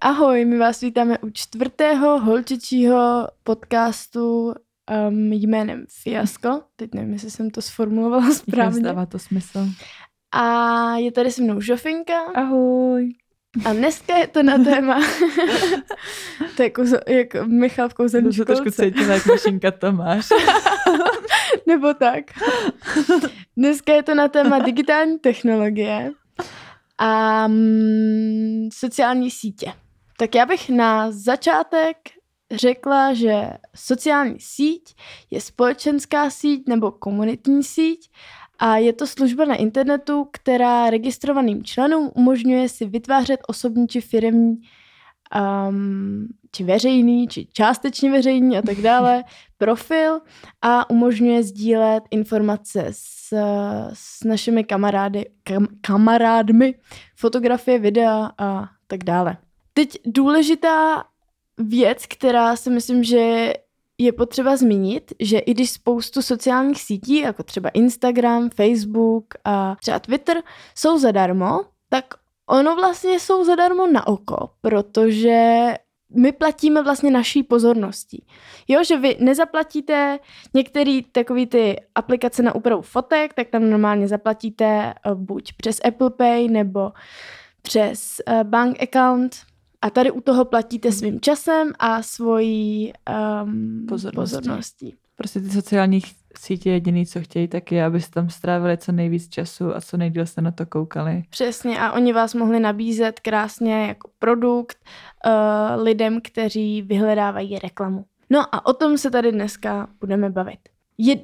Ahoj, my vás vítáme u čtvrtého holčičího podcastu um, jménem Fiasko. Teď nevím, jestli jsem to sformulovala správně. Dává to smysl. A je tady se mnou Žofinka. Ahoj. A dneska je to na téma, to je kouzo, jak Michal v kouzelní To trošku cítím, jak mašinka Tomáš. Nebo tak. Dneska je to na téma digitální technologie a mm, sociální sítě. Tak já bych na začátek řekla, že sociální síť je společenská síť nebo komunitní síť a je to služba na internetu, která registrovaným členům umožňuje si vytvářet osobní či firmní um, či veřejný, či částečně veřejný a tak dále, profil a umožňuje sdílet informace s, s našimi kamarády, kam, kamarádmi, fotografie, videa a tak dále. Teď důležitá věc, která si myslím, že je potřeba zmínit, že i když spoustu sociálních sítí, jako třeba Instagram, Facebook a třeba Twitter, jsou zadarmo, tak ono vlastně jsou zadarmo na oko, protože my platíme vlastně naší pozorností. Jo, že vy nezaplatíte některé takové ty aplikace na úpravu fotek, tak tam normálně zaplatíte eh, buď přes Apple Pay nebo přes eh, bank account, a tady u toho platíte svým časem a svojí um, pozorností. pozorností. Prostě ty sociální sítě jediný, co chtějí, tak je, abyste tam strávili co nejvíc času a co nejdíl jste na to koukali. Přesně a oni vás mohli nabízet krásně jako produkt uh, lidem, kteří vyhledávají reklamu. No a o tom se tady dneska budeme bavit.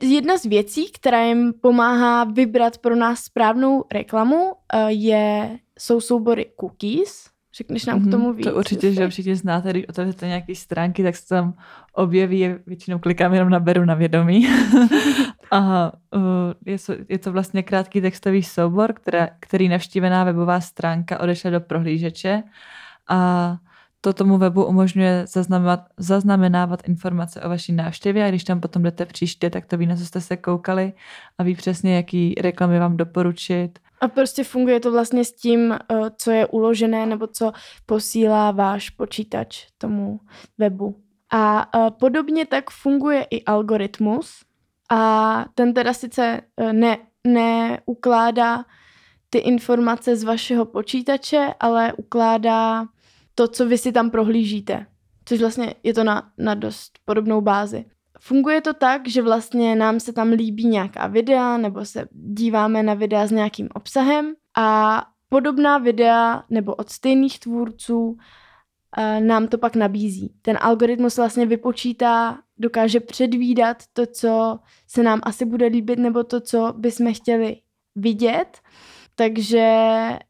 Jedna z věcí, která jim pomáhá vybrat pro nás správnou reklamu, uh, je, jsou soubory cookies, Řekneš nám mm-hmm, k tomu víc? To určitě, že všichni znáte, když otevřete nějaké stránky, tak se tam objeví, většinou klikám jenom na beru na vědomí. a uh, je, to, je to vlastně krátký textový soubor, která, který navštívená webová stránka odešle do prohlížeče a to tomu webu umožňuje zaznamenávat, zaznamenávat informace o vaší návštěvě a když tam potom jdete příště, tak to ví, na co jste se koukali a ví přesně, jaký reklamy vám doporučit a prostě funguje to vlastně s tím, eh, co je uložené nebo co posílá váš počítač tomu webu. A eh, podobně tak funguje i algoritmus. A ten teda sice eh, ne, neukládá ty informace z vašeho počítače, ale ukládá to, co vy si tam prohlížíte. Což vlastně je to na, na dost podobnou bázi. Funguje to tak, že vlastně nám se tam líbí nějaká videa nebo se díváme na videa s nějakým obsahem a podobná videa nebo od stejných tvůrců eh, nám to pak nabízí. Ten algoritmus vlastně vypočítá, dokáže předvídat to, co se nám asi bude líbit nebo to, co bychom chtěli vidět. Takže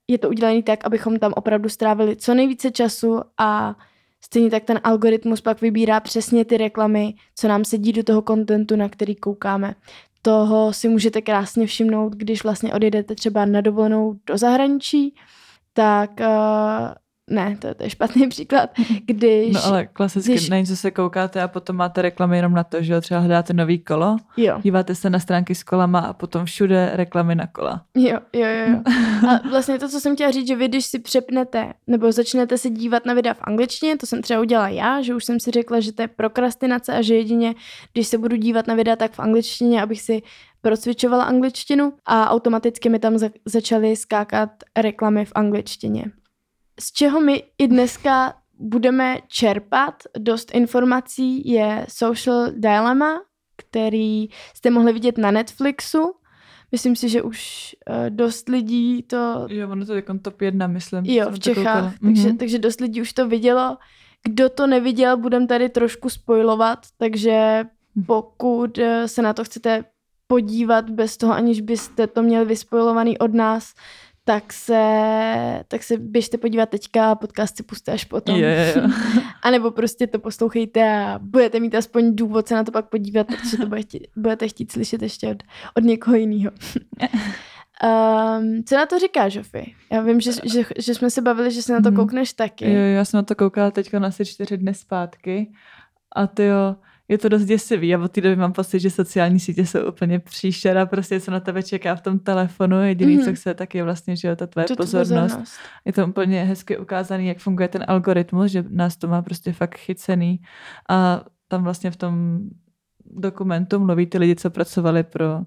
je to udělané tak, abychom tam opravdu strávili co nejvíce času a Stejně tak ten algoritmus pak vybírá přesně ty reklamy, co nám sedí do toho kontentu, na který koukáme. Toho si můžete krásně všimnout, když vlastně odjedete třeba na dovolenou do zahraničí, tak uh, ne, to, to je špatný příklad, když... No ale klasicky když... na něco se koukáte a potom máte reklamy jenom na to, že třeba hledáte nový kolo, jo. díváte se na stránky s kolama a potom všude reklamy na kola. Jo, jo, jo. jo. A vlastně to, co jsem chtěla říct, že vy, když si přepnete nebo začnete se dívat na videa v angličtině, to jsem třeba udělala já, že už jsem si řekla, že to je prokrastinace a že jedině, když se budu dívat na videa tak v angličtině, abych si procvičovala angličtinu a automaticky mi tam za- začaly skákat reklamy v angličtině z čeho my i dneska budeme čerpat dost informací, je Social Dilemma, který jste mohli vidět na Netflixu. Myslím si, že už uh, dost lidí to... Jo, ono to je top jedna, myslím. Jo, v Čechách, takže, mm-hmm. takže dost lidí už to vidělo. Kdo to neviděl, budem tady trošku spojovat, takže hm. pokud uh, se na to chcete podívat bez toho, aniž byste to měli vyspojovaný od nás, tak se, tak se běžte podívat teďka a podcast si puste až potom. Yeah, yeah. a nebo prostě to poslouchejte a budete mít aspoň důvod se na to pak podívat, protože to budete, budete chtít slyšet ještě od, od někoho jiného. Um, co na to říkáš, Žofy? Já vím, že, že, že jsme se bavili, že se na to mhm. koukneš taky. Jo, já jsem na to koukala teďka na asi čtyři dny zpátky a ty jo, je to dost děsivý a od té doby mám pocit, že sociální sítě jsou úplně příšera, prostě co na tebe čeká v tom telefonu, jediný, mm-hmm. co chce, tak je vlastně, že jo, ta tvoje pozornost. pozornost. Je to úplně hezky ukázaný, jak funguje ten algoritmus, že nás to má prostě fakt chycený a tam vlastně v tom dokumentu mluví ty lidi, co pracovali pro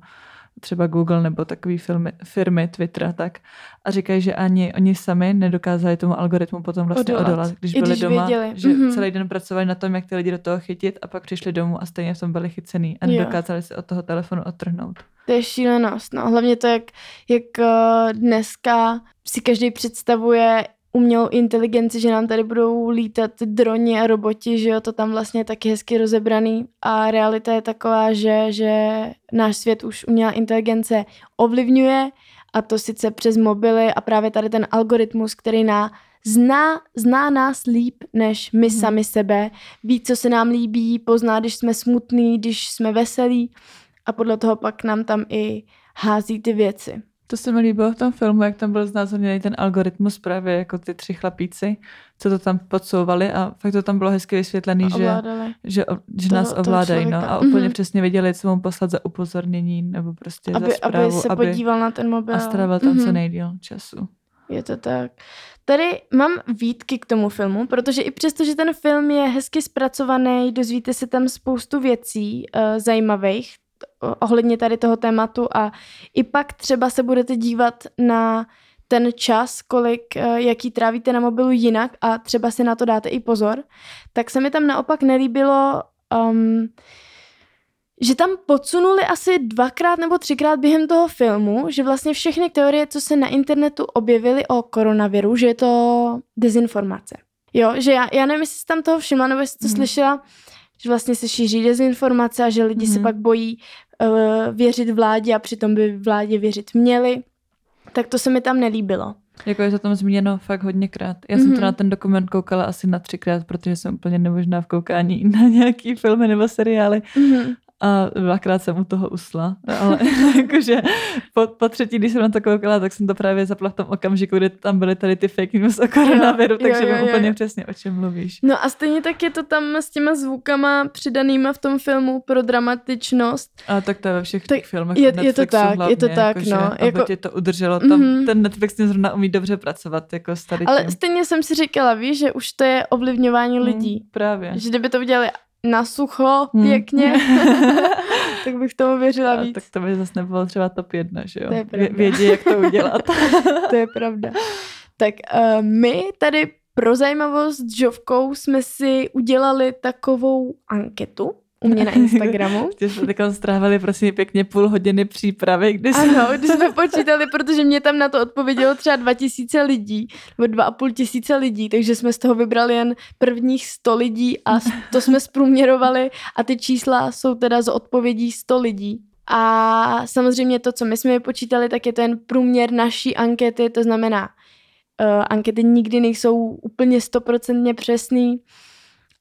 třeba Google nebo takové firmy, firmy Twitter tak a říkají, že ani oni sami nedokázali tomu algoritmu potom vlastně odolat, odolat když I byli když doma, věděli. že mm-hmm. celý den pracovali na tom, jak ty lidi do toho chytit a pak přišli domů a stejně v tom byli chycený a nedokázali se od toho telefonu odtrhnout. To je šílenost, no. Hlavně to, jak, jak uh, dneska si každý představuje umělou inteligenci, že nám tady budou lítat droni a roboti, že jo, to tam vlastně je taky hezky rozebraný a realita je taková, že, že náš svět už umělá inteligence ovlivňuje a to sice přes mobily a právě tady ten algoritmus, který na zná, zná nás líp než my hmm. sami sebe, ví, co se nám líbí, pozná, když jsme smutní, když jsme veselí a podle toho pak nám tam i hází ty věci. To se mi líbilo v tom filmu, jak tam byl znázorněný ten algoritmus právě jako ty tři chlapíci, co to tam podsouvali a fakt to tam bylo hezky vysvětlený, že, že, že toho, nás ovládají no, a úplně mm-hmm. přesně věděli, co mu poslat za upozornění nebo prostě aby, za zprávu. Aby se aby podíval na ten mobil. A strávil tam mm-hmm. co mhm. nejdíl času. Je to tak. Tady mám výtky k tomu filmu, protože i přesto, že ten film je hezky zpracovaný, dozvíte se tam spoustu věcí uh, zajímavých, ohledně tady toho tématu a i pak třeba se budete dívat na ten čas, kolik, eh, jaký trávíte na mobilu jinak a třeba si na to dáte i pozor, tak se mi tam naopak nelíbilo, um, že tam podsunuli asi dvakrát nebo třikrát během toho filmu, že vlastně všechny teorie, co se na internetu objevily o koronaviru, že je to dezinformace. Jo, že já, já nevím, jestli jsi tam toho všimla, nebo jestli to mm. slyšela, že vlastně se šíří dezinformace a že lidi mm. se mhm. pak bojí uh, věřit vládě a přitom by vládě věřit měli. Tak to se mi tam nelíbilo. Jako je to tam zmíněno fakt hodněkrát. Já mm-hmm. jsem to mhm. na ten dokument koukala asi na třikrát, protože jsem úplně nemožná v koukání na nějaký filmy nebo seriály. Mm-hmm a dvakrát jsem u toho usla, ale jakože po, po třetí, když jsem na to koukala, tak jsem to právě zapla v tom okamžiku, kdy tam byly tady ty fake news o koronaviru, jo, takže jo, jo, úplně jo. přesně o čem mluvíš. No a stejně tak je to tam s těma zvukama přidanýma v tom filmu pro dramatičnost. A tak to je ve všech tak těch filmech je, je to tak, hlavně, je to tak, jako, no. Jako, tě to udrželo, tam mm-hmm. ten Netflix mě zrovna umí dobře pracovat, jako starý Ale tím. stejně jsem si říkala, víš, že už to je ovlivňování mm, lidí. Právě. Že kdyby to udělali na sucho, hmm. pěkně, tak bych tomu věřila víc. A tak to by zase nebylo třeba top jedna, že jo? To je pravda. Vědí, jak to udělat. to je pravda. Tak uh, my tady pro zajímavost s Žovkou jsme si udělali takovou anketu, u mě na Instagramu. Ty jsme takhle strávili prosím pěkně půl hodiny přípravy. Kdy jsme... Ano, když jsme počítali, protože mě tam na to odpovědělo třeba 2000 lidí, nebo 2,5 tisíce lidí, takže jsme z toho vybrali jen prvních 100 lidí a to jsme zprůměrovali a ty čísla jsou teda z odpovědí 100 lidí. A samozřejmě to, co my jsme vypočítali, tak je to jen průměr naší ankety, to znamená, uh, ankety nikdy nejsou úplně stoprocentně přesný,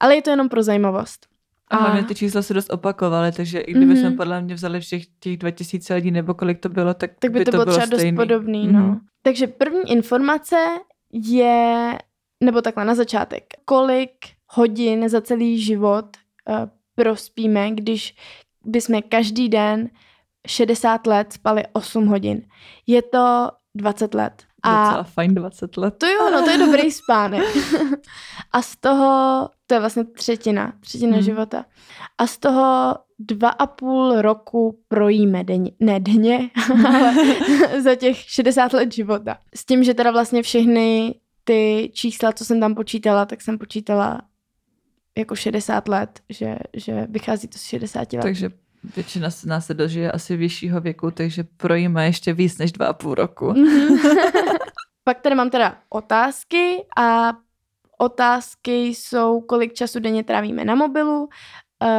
ale je to jenom pro zajímavost. A hlavně ty čísla se dost opakovaly, takže i kdyby mm-hmm. jsme podle mě vzali všech těch 2000 lidí nebo kolik to bylo, tak, tak by, by to, to bylo, bylo třeba stejný. dost podobný. No. Mm-hmm. Takže první informace je, nebo takhle na začátek, kolik hodin za celý život uh, prospíme, když bychom každý den 60 let spali 8 hodin. Je to 20 let. A Docela fajn 20 let. To jo, no to je dobrý spánek. a z toho, to je vlastně třetina, třetina hmm. života. A z toho dva a půl roku projíme denně, ne denně, ale za těch 60 let života. S tím, že teda vlastně všechny ty čísla, co jsem tam počítala, tak jsem počítala jako 60 let, že, že vychází to z 60 let. Takže většina z nás se dožije asi vyššího věku, takže projíme ještě víc než dva a půl roku. Pak tady mám teda otázky a otázky jsou, kolik času denně trávíme na mobilu,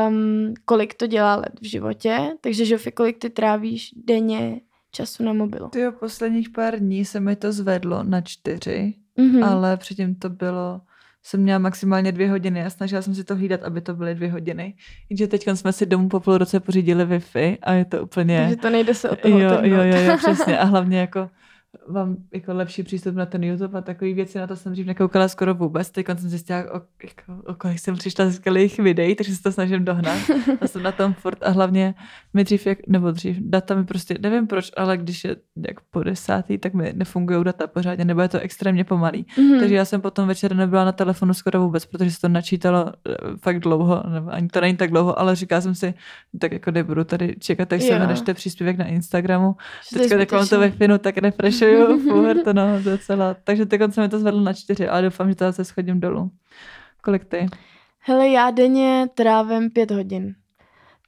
um, kolik to dělá let v životě, takže Žofy, kolik ty trávíš denně času na mobilu? Ty jo, posledních pár dní se mi to zvedlo na čtyři, mm-hmm. ale předtím to bylo jsem měla maximálně dvě hodiny a snažila jsem si to hlídat, aby to byly dvě hodiny. Jenže teď jsme si domů po půl roce pořídili Wi-Fi a je to úplně... Takže to nejde se o toho jo, jo, jo, jo, přesně. A hlavně jako mám jako lepší přístup na ten YouTube a takový věci, na to jsem dřív nekoukala skoro vůbec. Teď jsem zjistila, o, jako, o kolik jsem přišla z skvělých videí, takže se to snažím dohnat. A jsem na tom furt a hlavně mi dřív, jak, nebo dřív, data mi prostě, nevím proč, ale když je jak po desátý, tak mi nefungují data pořádně, nebo je to extrémně pomalý. Mm-hmm. Takže já jsem potom večer nebyla na telefonu skoro vůbec, protože se to načítalo eh, fakt dlouho, nebo ani to není tak dlouho, ale říká jsem si, tak jako nebudu tady čekat, tak se mi příspěvek na Instagramu. Teďka tak to ve finu, tak refreshuju furt, no, docela. Takže teď se mi to zvedlo na čtyři, ale doufám, že to zase schodím dolů. Kolik ty? Hele, já denně trávím pět hodin.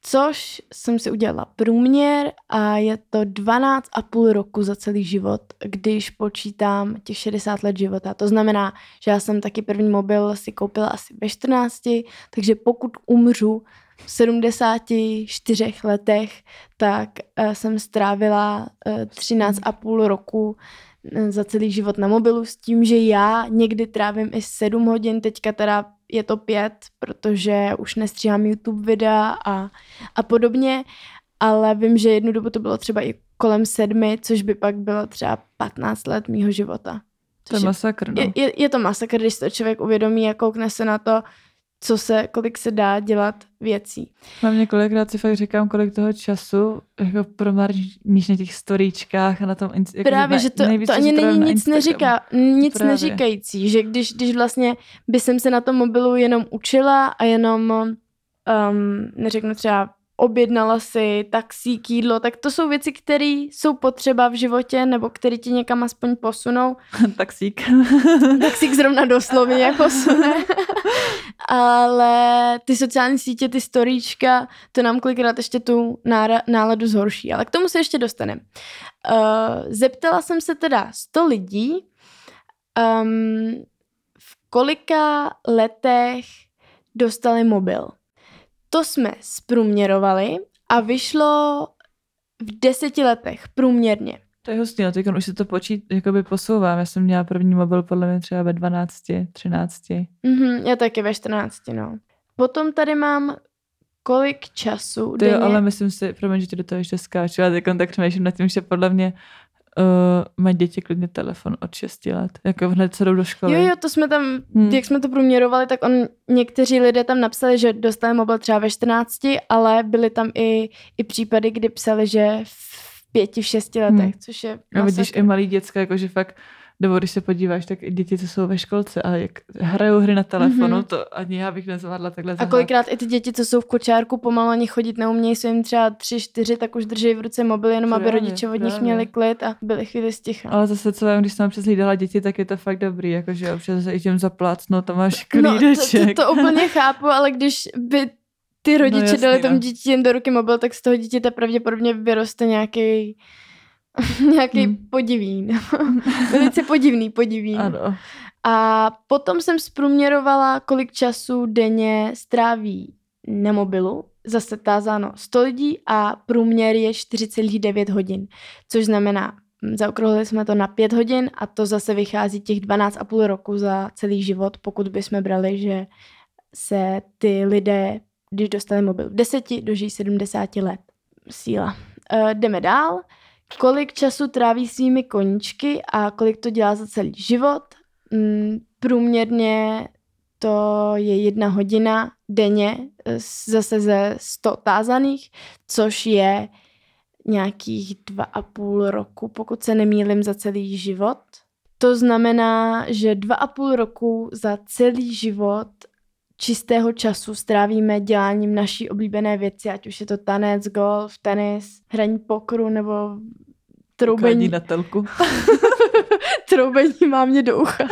Což jsem si udělala průměr a je to 12 a půl roku za celý život, když počítám těch 60 let života. To znamená, že já jsem taky první mobil si koupila asi ve 14, takže pokud umřu 74 letech, tak uh, jsem strávila uh, 13 a půl roku uh, za celý život na mobilu s tím, že já někdy trávím i 7 hodin, teďka teda je to pět, protože už nestříhám YouTube videa a, a podobně, ale vím, že jednu dobu to bylo třeba i kolem sedmi, což by pak bylo třeba 15 let mýho života. To je masakr, no. je, je, je to masakr, když to člověk uvědomí a koukne se na to, co se, kolik se dá dělat věcí. Mám několikrát si fakt říkám, kolik toho času jako promarníš na těch storíčkách a na tom jako Právě, že to, to ani není nic neříká, nic Právě. neříkající, že když, když vlastně by jsem se na tom mobilu jenom učila a jenom um, neřeknu třeba objednala si taxík, jídlo, tak to jsou věci, které jsou potřeba v životě nebo které ti někam aspoň posunou. taxík. taxík zrovna doslovně posune. Ale ty sociální sítě, ty storíčka, to nám kolikrát ještě tu náladu zhorší. Ale k tomu se ještě dostaneme. Uh, zeptala jsem se teda 100 lidí, um, v kolika letech dostali mobil. To jsme zprůměrovali a vyšlo v deseti letech průměrně. To je hustý, no teď už se to počít, jakoby posouvám. Já jsem měla první mobil podle mě třeba ve 12, 13. Mm-hmm, já taky ve 14, no. Potom tady mám kolik času Ty jo, ale myslím si, promiň, že ti do toho ještě skáču, ale teď tak přemýšlím nad tím, že podle mě uh, mají děti klidně telefon od 6 let, jako hned se jdou do školy. Jo, jo, to jsme tam, hmm. jak jsme to průměrovali, tak on, někteří lidé tam napsali, že dostali mobil třeba ve 14, ale byly tam i, i případy, kdy psali, že v pěti, v šesti letech, hmm. což je A vidíš i malý děcka, jakože fakt nebo když se podíváš, tak i děti, co jsou ve školce a jak hrajou hry na telefonu, mm-hmm. to ani já bych nezvládla takhle zahrát. A kolikrát i ty děti, co jsou v kočárku, pomalu ani chodit neumějí, jsou jim třeba tři, čtyři, tak už drží v ruce mobil, jenom právě, aby rodiče od nich právě. měli klid a byli chvíli sticha. Ale zase, co vím, když jsem přeslídala děti, tak je to fakt dobrý, jakože občas se i těm zaplácnout, tam máš klídeček. No, to, to, to, úplně chápu, ale když by ty rodiče no, jasný, dali tomu dítě jen do ruky mobil, tak z toho dítěte pravděpodobně vyroste nějaký nějaký hmm. podivín. Velice podivný podivín. Ano. A potom jsem zprůměrovala, kolik času denně stráví na mobilu. Zase tázáno 100 lidí a průměr je 4,9 hodin, což znamená, hm, zaokrouhlili jsme to na 5 hodin a to zase vychází těch 12,5 roku za celý život, pokud bychom brali, že se ty lidé, když dostali mobil v 10, dožijí 70 let. Síla. Uh, jdeme dál kolik času tráví svými koníčky a kolik to dělá za celý život. Mm, průměrně to je jedna hodina denně, zase ze 100 tázaných, což je nějakých dva a půl roku, pokud se nemýlim, za celý život. To znamená, že dva a půl roku za celý život čistého času strávíme děláním naší oblíbené věci, ať už je to tanec, golf, tenis, hraní pokru nebo troubení. na telku. troubení má mě do ucha.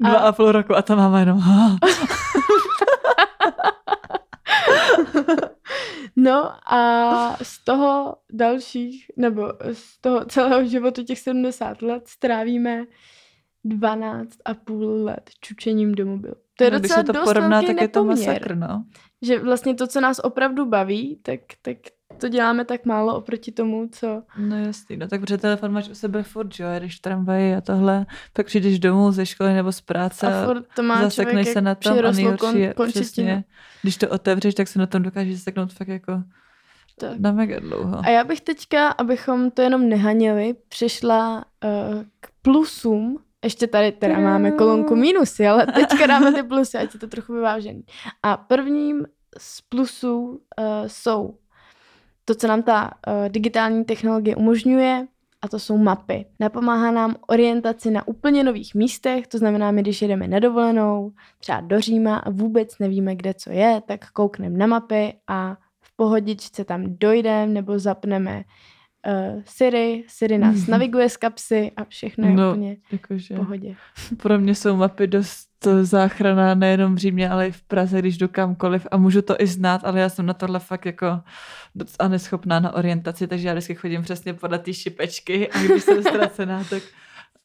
Dva a... a půl roku a ta máma jenom... No a z toho dalších, nebo z toho celého života těch 70 let strávíme 12 a půl let čučením do mobilu. To je no, docela když se to porovná, tak je to masakr, no. Že vlastně to, co nás opravdu baví, tak, tak to děláme tak málo oproti tomu, co... No jasný, no tak protože telefon máš u sebe furt, že jo, když tramvaji a tohle, pak přijdeš domů ze školy nebo z práce a, furt to má zasekneš se na tom a nejhorší je přesně, když to otevřeš, tak se na tom dokážeš zaseknout fakt jako Tak. na mega dlouho. A já bych teďka, abychom to jenom nehanili, přišla uh, k plusům. Ještě tady teda máme kolonku minusy, ale teďka dáme ty plusy, ať je to trochu vyvážený. A prvním z plusů uh, jsou to, co nám ta uh, digitální technologie umožňuje, a to jsou mapy. Napomáhá nám orientaci na úplně nových místech, to znamená, my když jedeme na dovolenou, třeba do Říma a vůbec nevíme, kde co je, tak koukneme na mapy a v pohodičce tam dojdeme nebo zapneme uh, Siri, Siri nás naviguje z kapsy a všechno je no, úplně jakože, v pohodě. Pro mě jsou mapy dost záchrana nejenom v Římě, ale i v Praze, když jdu kamkoliv a můžu to i znát, ale já jsem na tohle fakt jako a neschopná na orientaci, takže já vždycky chodím přesně podle té šipečky a když jsem ztracená, tak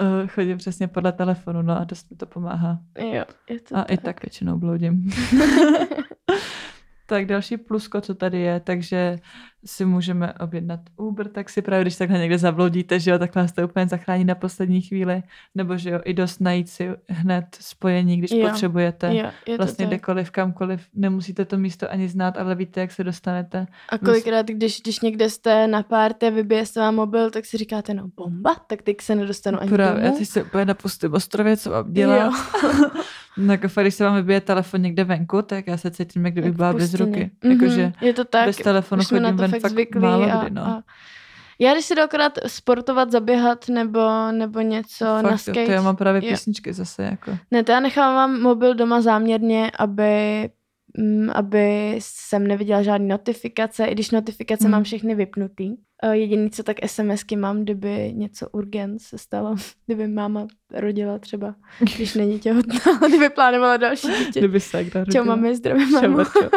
uh, chodím přesně podle telefonu, no a dost mi to pomáhá. Jo, je to a tak. i tak většinou bloudím. tak další plusko, co tady je, takže si můžeme objednat Uber taxi, právě když takhle někde zabloudíte, že jo, tak vás to úplně zachrání na poslední chvíli, nebo že jo, i dost najít si hned spojení, když jo, potřebujete. Jo, je vlastně kdekoliv, kamkoliv, nemusíte to místo ani znát, ale víte, jak se dostanete. A kolikrát, když, když někde jste na párty a vybije se vám mobil, tak si říkáte, no bomba, tak teď se nedostanu ani Právě, domů. já teď se úplně na pustém ostrově, co mám dělat. no, jako když se vám vybije telefon někde venku, tak já se cítím, jak kdyby byla bez ruky. Mm-hmm, Jakože je to tak, bez telefonu chodím ven fakt, fakt zvyklý málo a, kdy, no. a já když si dokrát sportovat, zaběhat nebo, nebo něco Fakt, na skate. To já mám právě písničky je. zase. Jako. Ne, to já nechávám mobil doma záměrně, aby, mm, aby jsem neviděla žádné notifikace, i když notifikace hmm. mám všechny vypnutý. Jediný, co tak SMSky mám, kdyby něco urgent se stalo, kdyby máma rodila třeba, když není těhotná, kdyby plánovala další dítě. Kdyby se rodila. Čau, mami, zdravím, mámo. Čau, čau.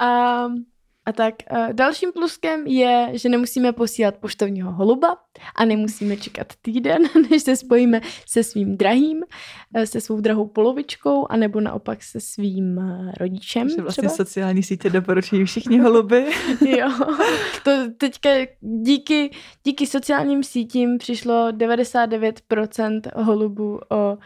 A, a tak a dalším pluskem je, že nemusíme posílat poštovního holuba a nemusíme čekat týden, než se spojíme se svým drahým, e, se svou drahou polovičkou, anebo naopak se svým e, rodičem. Že vlastně třeba. sociální sítě doporučují všichni holuby. jo, to teďka díky, díky sociálním sítím přišlo 99% holubů o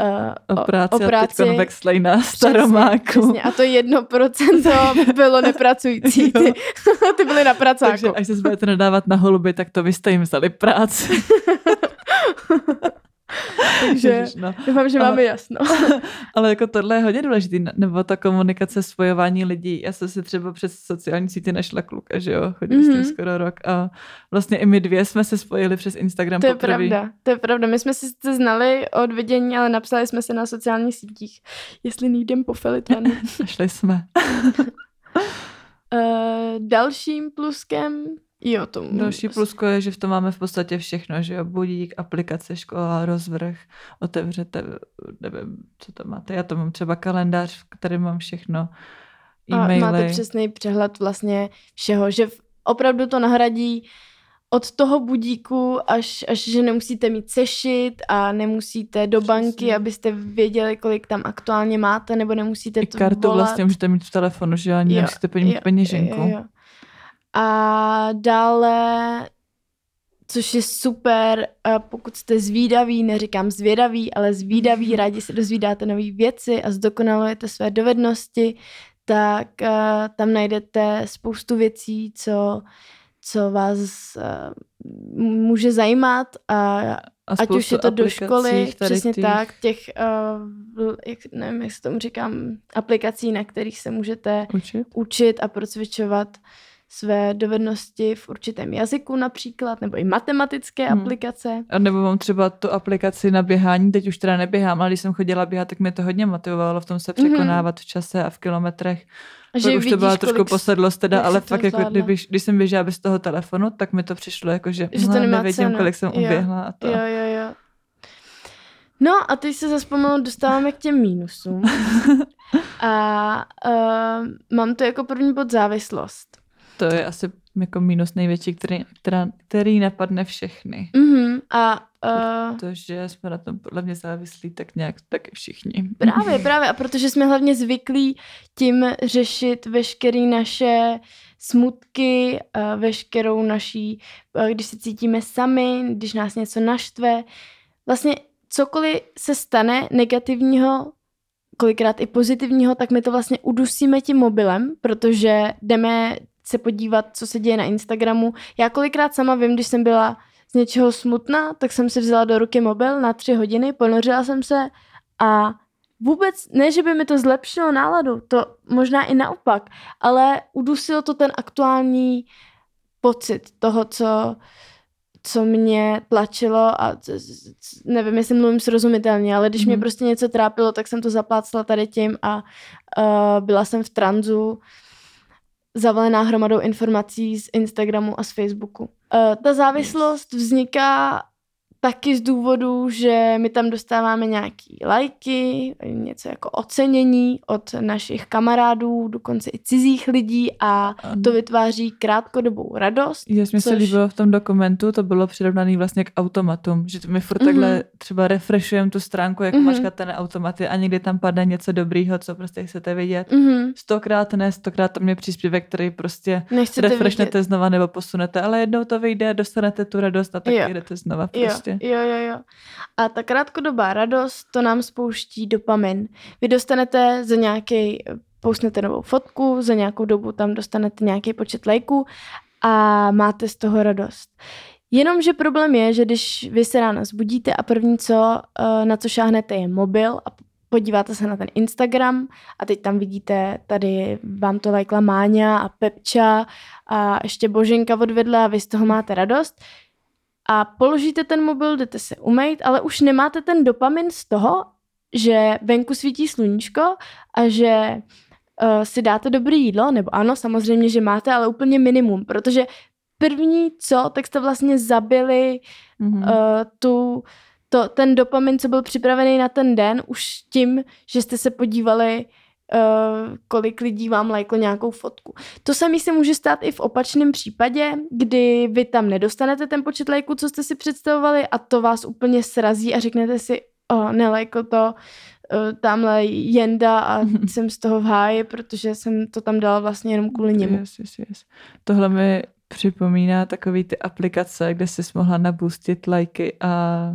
uh, o práci, o práci. a teď na staromáku. Přesně, přesně. A to jedno procento bylo nepracující. Ty, ty byly na pracáku. Takže až se budete nadávat na holuby, tak to vy jste jim vzali práci. Takže Ježiš, no. doufám, že ale, máme jasno. ale jako tohle je hodně důležitý, nebo ta komunikace, spojování lidí. Já jsem si třeba přes sociální sítě našla kluka, že jo, chodím mm-hmm. s tím mhm. skoro rok a vlastně i my dvě jsme se spojili přes Instagram To je poprvé. pravda, to je pravda. My jsme se znali od vidění, ale napsali jsme se na sociálních sítích, jestli nejdem po Felitanu. Šli jsme. uh, dalším pluskem Jo, to Další plusko je, že v tom máme v podstatě všechno, že jo, budík, aplikace, škola, rozvrh, otevřete, nevím, co tam máte, já to mám třeba kalendář, který mám všechno, e-maily. A máte přesný přehled vlastně všeho, že opravdu to nahradí od toho budíku, až, až že nemusíte mít sešit a nemusíte do Přesně. banky, abyste věděli, kolik tam aktuálně máte, nebo nemusíte I to kartu volat. vlastně můžete mít v telefonu, že ani jo, nemusíte mít peněženku. Jo, jo. A dále, což je super, pokud jste zvídaví, neříkám zvědaví, ale zvídaví, rádi se dozvídáte nové věci a zdokonalujete své dovednosti, tak tam najdete spoustu věcí, co, co vás může zajímat a, a ať už je to do školy, přesně těch... tak, těch, uh, jak, nevím, jak se tomu říkám, aplikací, na kterých se můžete učit, učit a procvičovat své dovednosti v určitém jazyku například, nebo i matematické hmm. aplikace. A nebo mám třeba tu aplikaci na běhání, teď už teda neběhám, ale když jsem chodila běhat, tak mě to hodně motivovalo v tom se mhm. překonávat mm-hmm. v čase a v kilometrech. Že už to byla trošku posedlost teda, ale fakt jako kdyby, když jsem běžela bez toho telefonu, tak mi to přišlo jako, že, že to nevidím, cenu. kolik jsem jo. uběhla a to. Jo, jo, jo. No a teď se zase pomalu dostáváme k těm mínusům. a uh, mám to jako první bod závislost. To je asi jako mínus největší, který, která, který napadne všechny. Mm-hmm. A Uh, protože jsme na tom podle mě závislí tak nějak taky všichni. Právě, právě. A protože jsme hlavně zvyklí tím řešit veškeré naše smutky, uh, veškerou naší, uh, když se cítíme sami, když nás něco naštve. Vlastně cokoliv se stane negativního, kolikrát i pozitivního, tak my to vlastně udusíme tím mobilem, protože jdeme se podívat, co se děje na Instagramu. Já kolikrát sama vím, když jsem byla z něčeho smutná, tak jsem si vzala do ruky mobil na tři hodiny, ponořila jsem se a vůbec, ne, že by mi to zlepšilo náladu, to možná i naopak, ale udusilo to ten aktuální pocit toho, co, co mě tlačilo a nevím, jestli mluvím srozumitelně, ale když mm. mě mhm. prostě něco trápilo, tak jsem to zaplácla tady tím a uh, byla jsem v tranzu zavalená hromadou informací z Instagramu a z Facebooku. Uh, ta závislost vzniká taky z důvodu, že my tam dostáváme nějaký lajky, něco jako ocenění od našich kamarádů, dokonce i cizích lidí a to vytváří krátkodobou radost. Je, mi se líbilo v tom dokumentu, to bylo přirovnané vlastně k automatům, že my furt mm-hmm. takhle třeba refreshujeme tu stránku, jak mm-hmm. mačkat ten automaty a někdy tam padne něco dobrýho, co prostě chcete vidět. Mm-hmm. Stokrát ne, stokrát to mě příspěvek, který prostě Nechcete refreshnete vidět. znova nebo posunete, ale jednou to vyjde, dostanete tu radost a tak jdete znova prostě. Jo prostě. Jo, jo, jo. A ta krátkodobá radost, to nám spouští dopamin. Vy dostanete za nějaký, pousnete novou fotku, za nějakou dobu tam dostanete nějaký počet lajků a máte z toho radost. Jenomže problém je, že když vy se ráno zbudíte a první, co, eh, na co šáhnete, je mobil a podíváte se na ten Instagram a teď tam vidíte, tady vám to lajkla Máňa a Pepča a ještě Boženka odvedla a vy z toho máte radost, a položíte ten mobil, jdete se umýt, ale už nemáte ten dopamin z toho, že venku svítí sluníčko a že uh, si dáte dobré jídlo, nebo ano, samozřejmě, že máte, ale úplně minimum, protože první co, tak jste vlastně zabili mm-hmm. uh, tu, to, ten dopamin, co byl připravený na ten den, už tím, že jste se podívali uh, kolik lidí vám lajklo nějakou fotku. To samé se může stát i v opačném případě, kdy vy tam nedostanete ten počet lajků, co jste si představovali a to vás úplně srazí a řeknete si, oh, nelajkl to uh, tamhle Jenda a jsem z toho v háji, protože jsem to tam dala vlastně jenom kvůli němu. Yes, yes, yes. Tohle mi připomíná takový ty aplikace, kde jsi mohla nabustit lajky a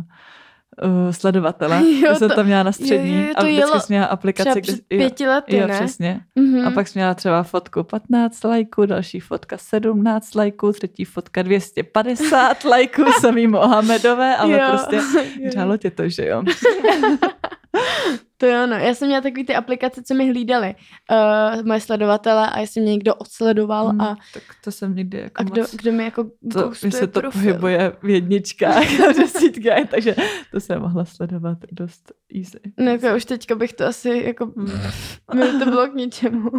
uh, sledovatele. Jo, jsem to, tam měla na střední je, je, to a vždycky jsi měla aplikaci, kde... pěti lety, jo, ne? přesně. Mm-hmm. A pak jsi měla třeba fotku 15 lajků, další fotka 17 lajků, třetí fotka 250 lajků samý Mohamedové, ale jo. prostě žálo tě to, že jo. To jo, no. Já jsem měla takový ty aplikace, co mi hlídali uh, moje sledovatele a jestli mě někdo odsledoval hmm, a... Tak to jsem někdy jako A kdo, moc... kdo mi jako to, mi se to profil. pohybuje v jedničkách a v desítkách, takže to jsem mohla sledovat dost easy. No jako už teďka bych to asi jako... Hmm. to bylo k ničemu.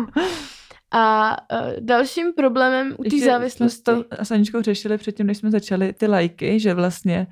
A uh, dalším problémem u té závislosti... to s Aničkou řešili předtím, než jsme začali ty lajky, že vlastně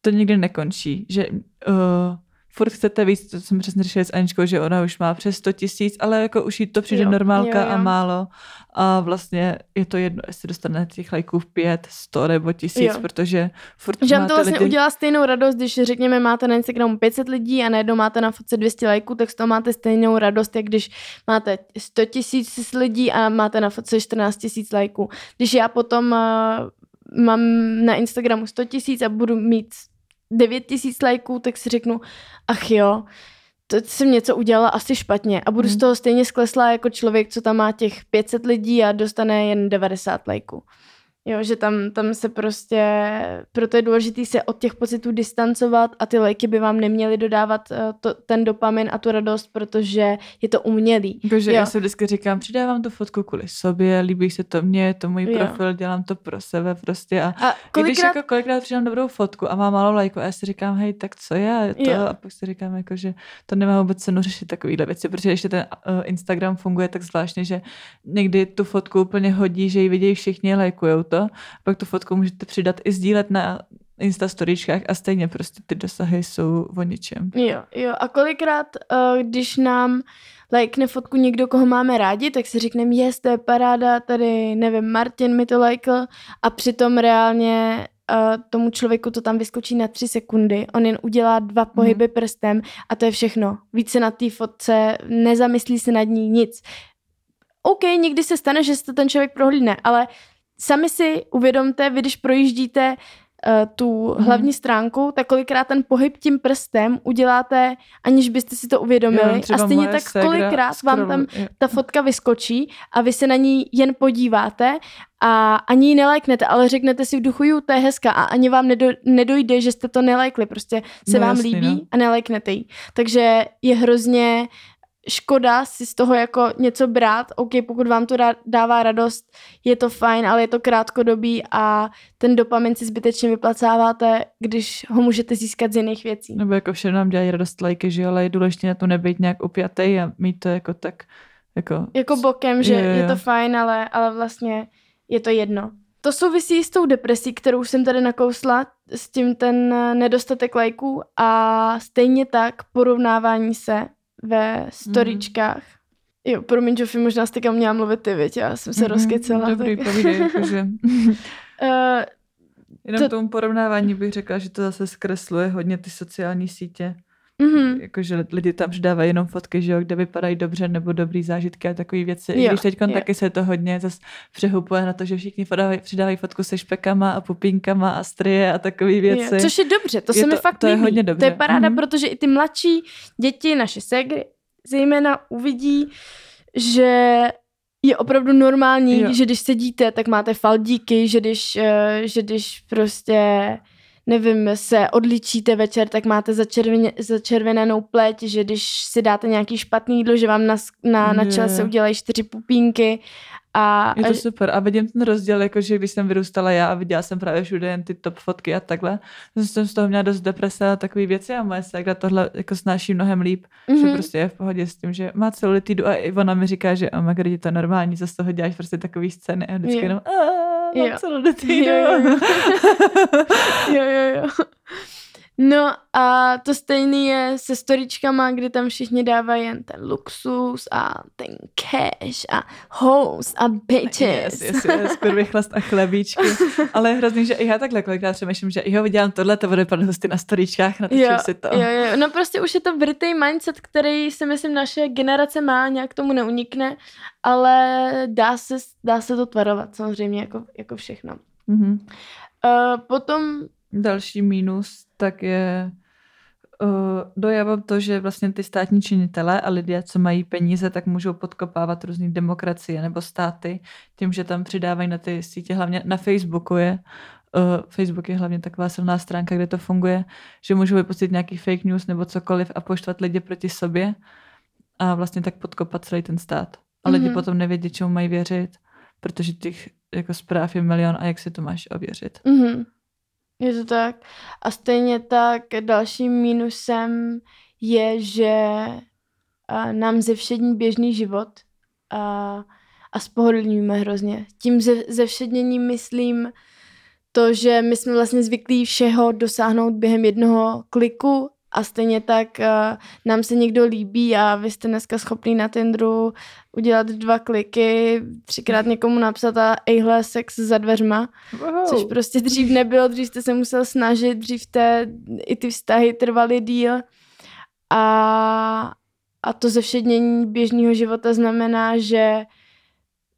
to nikdy nekončí, že uh, furt chcete víc, to jsem přesně řešila s Aničkou, že ona už má přes 100 tisíc, ale jako už jí to přijde jo, normálka jo, jo. a málo a vlastně je to jedno, jestli dostane těch lajků pět, sto nebo tisíc, jo. protože furt Že to vlastně lidi... udělá stejnou radost, když řekněme máte na Instagramu 500 lidí a najednou máte na fotce 200 lajků, tak z toho máte stejnou radost, jak když máte 100 tisíc lidí a máte na fotce 14 tisíc lajků. Když já potom uh, mám na Instagramu 100 tisíc a budu mít 9 tisíc lajků, tak si řeknu, ach jo, to jsem něco udělala asi špatně a budu mm. z toho stejně skleslá jako člověk, co tam má těch 500 lidí a dostane jen 90 lajků. Jo, že tam, tam se prostě, proto je důležité se od těch pocitů distancovat a ty léky by vám neměly dodávat uh, to, ten dopamin a tu radost, protože je to umělý. Takže já se vždycky říkám, přidávám tu fotku kvůli sobě, líbí se to mně, je to můj jo. profil, dělám to pro sebe prostě a, a kolikrát... když jako kolikrát přidám dobrou fotku a mám malou lajku a já si říkám, hej, tak co je to? Jo. A pak si říkám, jako, že to nemá vůbec cenu řešit takovýhle věci, protože ještě ten uh, Instagram funguje tak zvláštně, že někdy tu fotku úplně hodí, že ji vidějí všichni, lajkujou to to, pak tu fotku můžete přidat i sdílet na Insta storičkách a stejně prostě ty dosahy jsou o ničem. Jo, jo. A kolikrát, uh, když nám lajkne fotku někdo, koho máme rádi, tak si řekneme, jest, to je paráda, tady, nevím, Martin mi to lajkl a přitom reálně uh, tomu člověku to tam vyskočí na tři sekundy, on jen udělá dva mhm. pohyby mm. prstem a to je všechno. Více na té fotce, nezamyslí se nad ní nic. OK, někdy se stane, že se to ten člověk prohlídne, ale sami si uvědomte, vy když projíždíte tu hlavní stránku, tak kolikrát ten pohyb tím prstem uděláte, aniž byste si to uvědomili. Jo, a stejně tak kolikrát vám tam jo. ta fotka vyskočí a vy se na ní jen podíváte a ani ji nelajknete, ale řeknete si v duchu, ju, to je hezká a ani vám nedo, nedojde, že jste to nelajkli, prostě se No vám jasný, líbí no. a nelajknete ji. Takže je hrozně škoda si z toho jako něco brát. OK, pokud vám to dá, dává radost, je to fajn, ale je to krátkodobý a ten dopamin si zbytečně vyplacáváte, když ho můžete získat z jiných věcí. Nebo jako všem nám dělají radost lajky, že jo, ale je důležité na to nebejt nějak upjatý a mít to jako tak, jako... Jako bokem, že Jo, jo, je to fajn, ale, ale vlastně je to jedno. To souvisí s tou depresí, kterou jsem tady nakousla, s tím ten nedostatek lajků a stejně tak porovnávání se ve storičkách. Jo, promiň, Jofi, možná jste kam měla mluvit ty, větě, já jsem se Mhm, rozkecela. Dobrý, tak. povídej, jakože... Eh, Jenom To- to... tomu porovnávání bych řekla, že to zase zkresluje hodně ty sociální sítě. Mhm. Jakože lidi tam přidávají jenom fotky, že jo, kde vypadají dobře nebo dobrý zážitky a takové věci. Jo, I když teď taky se to hodně zase přehupuje na to, že všichni podávají, přidávají fotku se špekama a pupínkama a strie a takové věci. Jo, což je dobře, to Je se mi to- fakt to je líbí. hodně To je dobře. paráda, Mhm. protože i ty mladší děti, naše segry, zejména uvidí, že je opravdu normální, Jo. že když sedíte, tak máte faldíky, že když, eh, že když prostě nevím, se odličíte večer, tak máte začerveně, začervenenou pleť, že když si dáte nějaký špatný jídlo, že vám na, na, na čele se udělají čtyři pupínky a, Je a to super. A vidím ten rozdíl, jakože když jsem vyrůstala já a viděla jsem právě všude jen ty top fotky a takhle, jsem z toho měla dost deprese a takové věci a moje ségra tohle jako snáší mnohem líp, mm-hmm. že Mhm. prostě je v pohodě s tím, že má celulitidu a i ona mi říká, že oh my God, je to normální, co z toho děláš prostě takový scény a vždycky Jo. jenom "Ah, Jo. mám celulitidu. Jo, jo, jo. jo, jo, jo. No a to stejný je se storičkama, kdy tam všichni dávají jen ten luxus a ten cash a host a bitches. Yes, yes, yes, kurvy chlast a chlebíčky. Ale je hrozný, že i já takhle kolikrát přemýšlím, že jo, vidělám tohle, to bude vypadat hosty na storičkách, natočím Jo, si to. jo, jo, no prostě už je to vrytej mindset, který si myslím naše generace má, nějak tomu neunikne, ale dá se, dá se to tvarovat samozřejmě jako, jako všechno. Mhm. Uh, potom, Další mínus tak je uh, dojavám to, že vlastně ty státní činitelé a lidé, co mají peníze, tak můžou podkopávat různé demokracie nebo státy tím, že tam přidávají na ty sítě, hlavně na Facebooku je, uh, Facebook je hlavně taková silná stránka, kde to funguje, že můžou vypustit nějaký fake news nebo cokoliv a poštvat lidi proti sobě a vlastně tak podkopat celý ten stát. A lidi Mhm. potom nevědí, čemu mají věřit, protože těch jako zpráv je milion a jak si to máš ověřit. mhm, je to tak. A stejně tak dalším mínusem je, že nám zevšední běžný život a, a spohodlňujeme hrozně. Tím ze, zevšedněním myslím to, že my jsme vlastně zvyklí všeho dosáhnout během jednoho kliku a stejně tak uh, nám se někdo líbí a vy jste dneska schopný na Tinderu udělat dva kliky, třikrát někomu napsat a ejhle sex za dveřma, což prostě dřív nebylo, dřív jste se musel snažit, dřív te, i ty vztahy trvaly díl. A, a to zevšednění běžného života znamená, že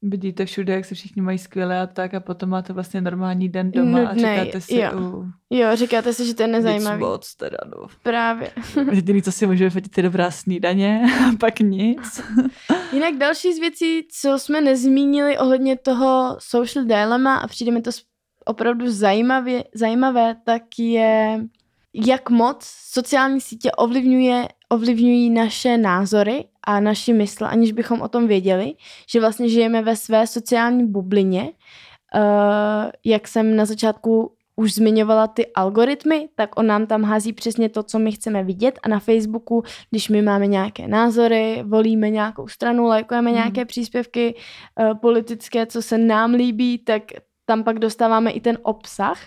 Vidíte všude, jak se všichni mají skvěle a tak a potom máte vlastně normální den doma a Nudnej, říkáte si, jo. uh, jo, říkáte si, že to je nic nezajímavý. moc teda, no. Právě. Jediný, co si může vyfotit, je dobrá snídaně a pak nic. Jinak další z věcí, co jsme nezmínili ohledně toho social dilemma a přijde mi to opravdu zajímavě, zajímavé, tak je, jak moc sociální sítě ovlivňuje, ovlivňují naše názory a naši mysl, aniž bychom o tom věděli, že vlastně žijeme ve své sociální bublině. Uh, jak jsem na začátku už zmiňovala ty algoritmy, tak on nám tam hází přesně to, co my chceme vidět a na Facebooku, když my máme nějaké názory, volíme nějakou stranu, lajkujeme Mhm. nějaké příspěvky uh, politické, co se nám líbí, tak tam pak dostáváme i ten obsah.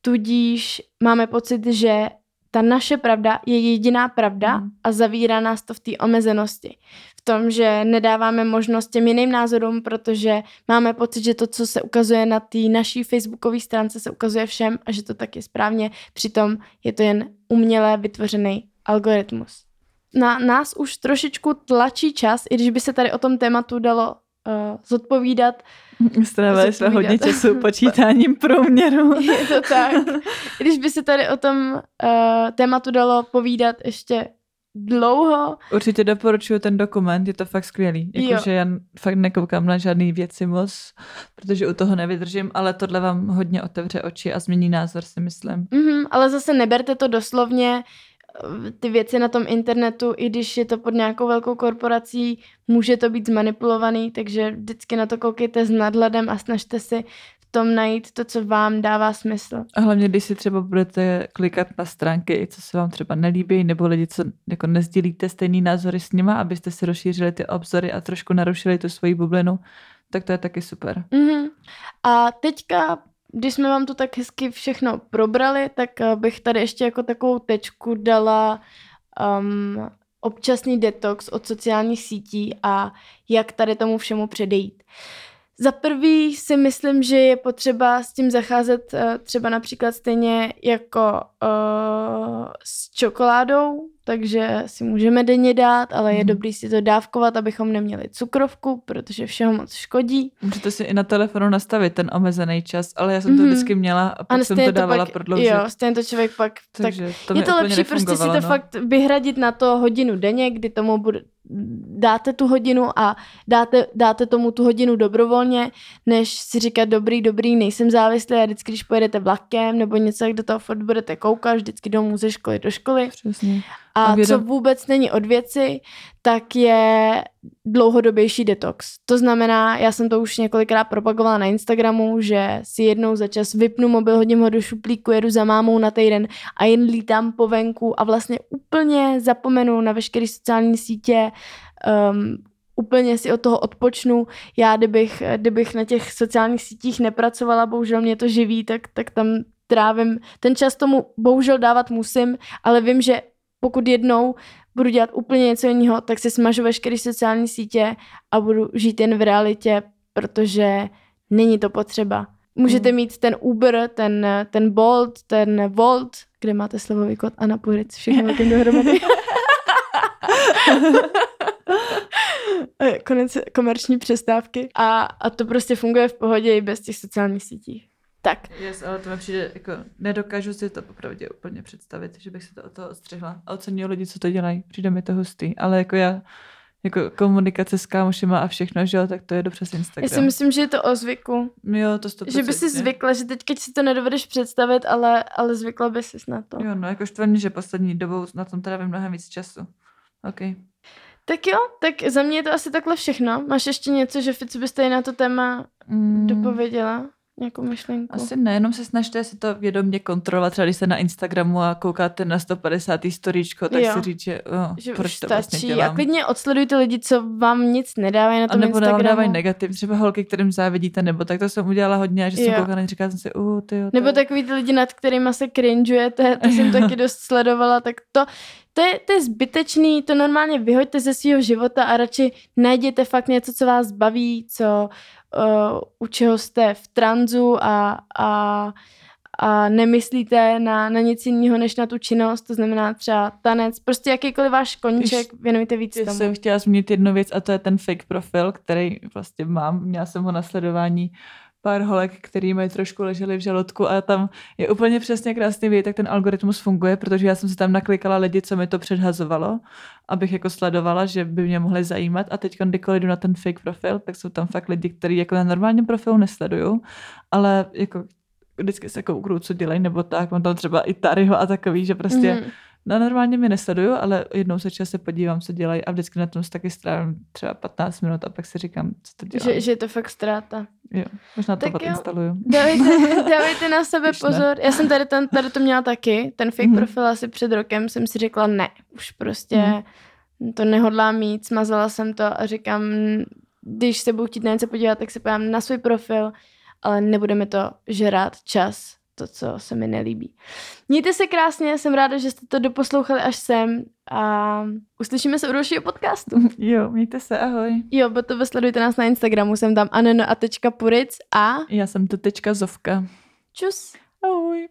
Tudíž máme pocit, že ta naše pravda je jediná pravda Mhm. a zavírá nás to v té omezenosti. V tom, že nedáváme možnost těm jiným názorům, protože máme pocit, že to, co se ukazuje na té naší facebookové stránce, se ukazuje všem a že to tak je správně. Přitom je to jen uměle vytvořený algoritmus. Na nás už trošičku tlačí čas, i když by se tady o tom tématu dalo uh, zodpovídat. Strávili jsme hodně času počítáním průměru. Je to tak. Když by se tady o tom uh, tématu dalo povídat ještě dlouho. Určitě doporučuji ten dokument, je to fakt skvělý. Jakože já fakt nekoukám na žádný věci moc, protože u toho nevydržím, ale tohle vám hodně otevře oči a změní názor, si myslím. Mm-hmm, ale zase neberte to doslovně, ty věci na tom internetu, i když je to pod nějakou velkou korporací, může to být zmanipulovaný, takže vždycky na to koukejte s nadhledem a snažte si tom najít to, co vám dává smysl. A hlavně, když si třeba budete klikat na stránky, co se vám třeba nelíbí, nebo lidi, co jako nezdílíte stejný názory s nima, abyste si rozšířili ty obzory a trošku narušili tu svoji bublinu, tak to je taky super. Mm-hmm. A teďka, když jsme vám to tak hezky všechno probrali, tak eh, bych tady ještě jako takovou tečku dala um, občasný detox od sociálních sítí a jak tady tomu všemu předejít. Za prvý si myslím, že je potřeba s tím zacházet uh, třeba například stejně jako uh, s čokoládou, takže si můžeme denně dát, ale je mm. dobrý si to dávkovat, abychom neměli cukrovku, protože všeho moc škodí. Můžete si i na telefonu nastavit ten omezený čas, ale já jsem to mm. vždycky měla a pak a jsem to dávala pak, prodloužit. Jo, stejně to člověk pak... Takže tak to je to lepší prostě si to no. fakt vyhradit na to hodinu denně, kdy tomu bude, dáte tu hodinu a dáte, dáte tomu tu hodinu dobrovolně, než si říkat dobrý, dobrý, nejsem závislý a vždycky, když pojedete vlakem nebo něco, jak do toho furt budete koukat, vždycky domů ze školy do školy. Přesně. A co vůbec není od věci, tak je dlouhodobější detox. To znamená, já jsem to už několikrát propagovala na Instagramu, že si jednou za čas vypnu mobil, hodím ho do šuplíku, jedu za mámou na týden a jen lítám po venku a vlastně úplně zapomenu na veškeré sociální sítě, um, úplně si od toho odpočnu. Já, kdybych, kdybych na těch sociálních sítích nepracovala, bohužel mě to živí, tak, tak tam trávím. Ten čas tomu bohužel dávat musím, ale vím, že pokud jednou budu dělat úplně něco jiného, tak si smažu veškeré sociální sítě a budu žít jen v realitě, protože není to potřeba. Můžete mm. mít ten Uber, ten, ten Bolt, ten Volt, kde máte slovový kód a napojit všechno velkým dohromady. Konec komerční přestávky a, a to prostě funguje v pohodě i bez těch sociálních sítí. Tak. Yes, ale to mi přijde, jako nedokážu si to popravdě úplně představit, že bych se to od toho odstřihla. A ocenuju lidi, co to dělají. Přijde mi to hustý. Ale jako já, jako komunikace s kámošima a všechno, že jo, tak to je dobře s Instagram. Já si myslím, že je to o zvyku. Jo, to stop. Že by si zvykla, že teď si to nedovedeš představit, ale, ale zvykla by si na to. Jo, no jako štvání, že poslední dobou na tom trávím mnohem víc času. OK. Tak jo, tak za mě je to asi takhle všechno. Máš ještě něco, že co byste na to téma mm. dopověděla? Nějakou myšlenku? Asi ne, jenom se snažte si to vědomě kontrolovat. Třeba když jste na Instagramu a koukáte na 150. storíčko, tak jo. si říct, že, oh, že proč to vlastně stačí. vlastně dělám. A klidně odsledujte lidi, co vám nic nedávají na tom a nebo Instagramu. dávají negativ, třeba holky, kterým závidíte, nebo tak to jsem udělala hodně, že jsem koukala a říkala jsem si, uh, ty jo, Nebo takový ty lidi, nad kterými se cringeujete, to jsem taky dost sledovala, tak to, to je, to je zbytečný, to normálně vyhoďte ze svého života a radši najděte fakt něco, co vás baví, co uh, u čeho jste v tranzu a, a, a nemyslíte na, na nic jiného než na tu činnost, to znamená třeba tanec, prostě jakýkoliv váš koníček, věnujte víc tomu. jsem chtěla zmínit jednu věc a to je ten fake profil, který vlastně mám, měla jsem ho na sledování pár holek, který mají trošku leželi v žaludku a tam je úplně přesně krásný vidět, jak ten algoritmus funguje, protože já jsem si tam naklikala lidi, co mi to předhazovalo, abych jako sledovala, že by mě mohly zajímat. A teď, kdykoliv jdu na ten fake profil, tak jsou tam fakt lidi, kteří jako na normálním profilu nesledují, ale jako vždycky se koukru, co dělají, nebo tak, mám tam třeba i Taryho a takový, že prostě mm-hmm No normálně mi nesleduju, ale jednou se čas se podívám, co dělají a vždycky na tom taky strávím třeba 15 minut a pak si říkám, co to dělá. Že, že je to fakt ztráta. Jo, možná to pak instaluju. Dávejte, dávejte na sebe Když pozor. Ne. Já jsem tady, ten, tady to měla taky, ten fake mm-hmm. profil asi před rokem jsem si řekla ne, už prostě mm-hmm. to nehodlám mít, smazala jsem to a říkám, když se budu chtít na něco podívat, tak se podívám na svůj profil, ale nebude mi to žerat čas to, co se mi nelíbí. Mějte se krásně, jsem ráda, že jste to doposlouchali až sem a uslyšíme se u dalšího podcastu. Jo, mějte se, ahoj. Jo, to sledujte nás na Instagramu, jsem tam aneno a tečka puric a... Já jsem to tečka zovka. Čus. Ahoj.